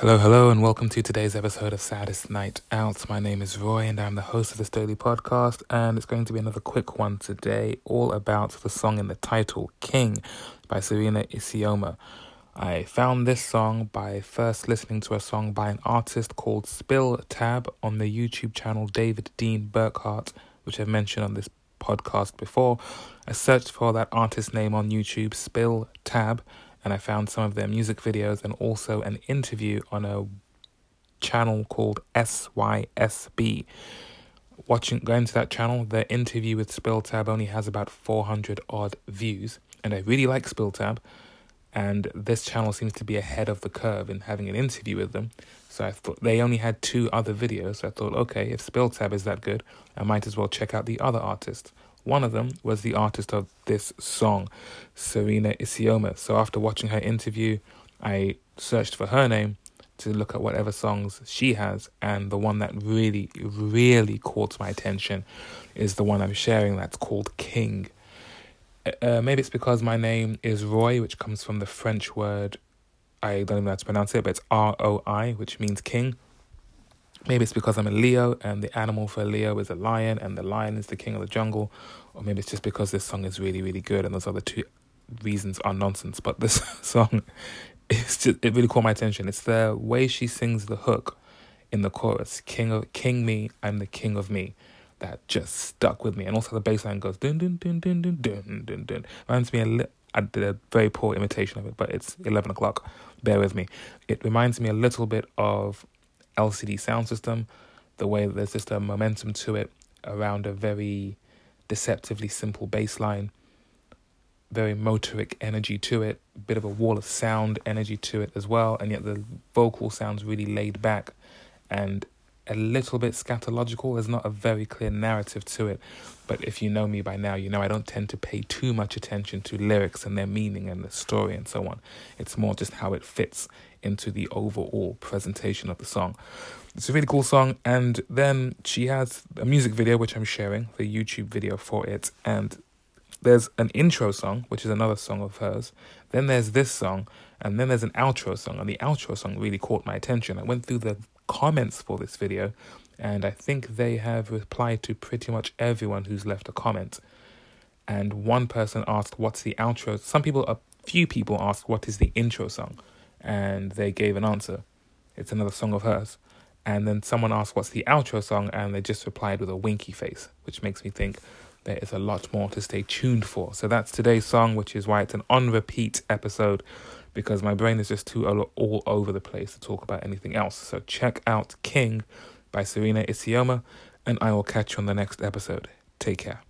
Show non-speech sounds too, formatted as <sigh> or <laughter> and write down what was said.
Hello, hello, and welcome to today's episode of Saddest Night Out. My name is Roy, and I'm the host of this daily podcast. And it's going to be another quick one today, all about the song in the title, King, by Serena Isioma. I found this song by first listening to a song by an artist called Spill Tab on the YouTube channel David Dean Burkhart, which I've mentioned on this podcast before. I searched for that artist name on YouTube, Spill Tab and I found some of their music videos and also an interview on a channel called SYSB. Watching going to that channel, the interview with SpillTab only has about 400 odd views, and I really like SpillTab. And this channel seems to be ahead of the curve in having an interview with them. So I thought they only had two other videos. So I thought, okay, if SpillTab is that good, I might as well check out the other artists. One of them was the artist of this song, Serena Isioma. So after watching her interview, I searched for her name to look at whatever songs she has, and the one that really, really caught my attention is the one I'm sharing that's called King. Uh, maybe it's because my name is Roy, which comes from the French word, I don't even know how to pronounce it, but it's R O I, which means king. Maybe it's because I'm a Leo and the animal for Leo is a lion and the lion is the king of the jungle. Or maybe it's just because this song is really, really good and those other two reasons are nonsense. But this <laughs> song, it's just, it really caught my attention. It's the way she sings the hook in the chorus King of King Me, I'm the king of me. That just stuck with me. And also the bass line goes dun dun dun dun dun dun dun dun. Reminds me a li- I did a very poor imitation of it, but it's 11 o'clock. Bear with me. It reminds me a little bit of LCD Soundsystem, the way that there's just a momentum to it around a very deceptively simple bass line, very motorik energy to it, a bit of a wall of sound energy to it as well, and yet the vocal sounds really laid back and a little bit scatological. There's not a very clear narrative to it. But if you know me by now, you know I don't tend to pay too much attention to lyrics and their meaning and the story and so on. It's more just how it fits into the overall presentation of the song. It's a really cool song. And then she has a music video, which I'm sharing, the YouTube video for it. And there's an intro song, which is another song of hers. Then there's this song, and then there's an outro song. And the outro song really caught my attention. I went through the comments for this video, and I think they have replied to pretty much everyone who's left a comment. And one person asked, What's the outro? Some people, a few people asked, What is the intro song? And they gave an answer. It's another song of hers. And then someone asked, What's the outro song? And they just replied with a winky face, which makes me think there is a lot more to stay tuned for. So that's today's song, which is why it's an on repeat episode because my brain is just too all over the place to talk about anything else. So check out King by Serena Isioma, and I will catch you on the next episode. Take care.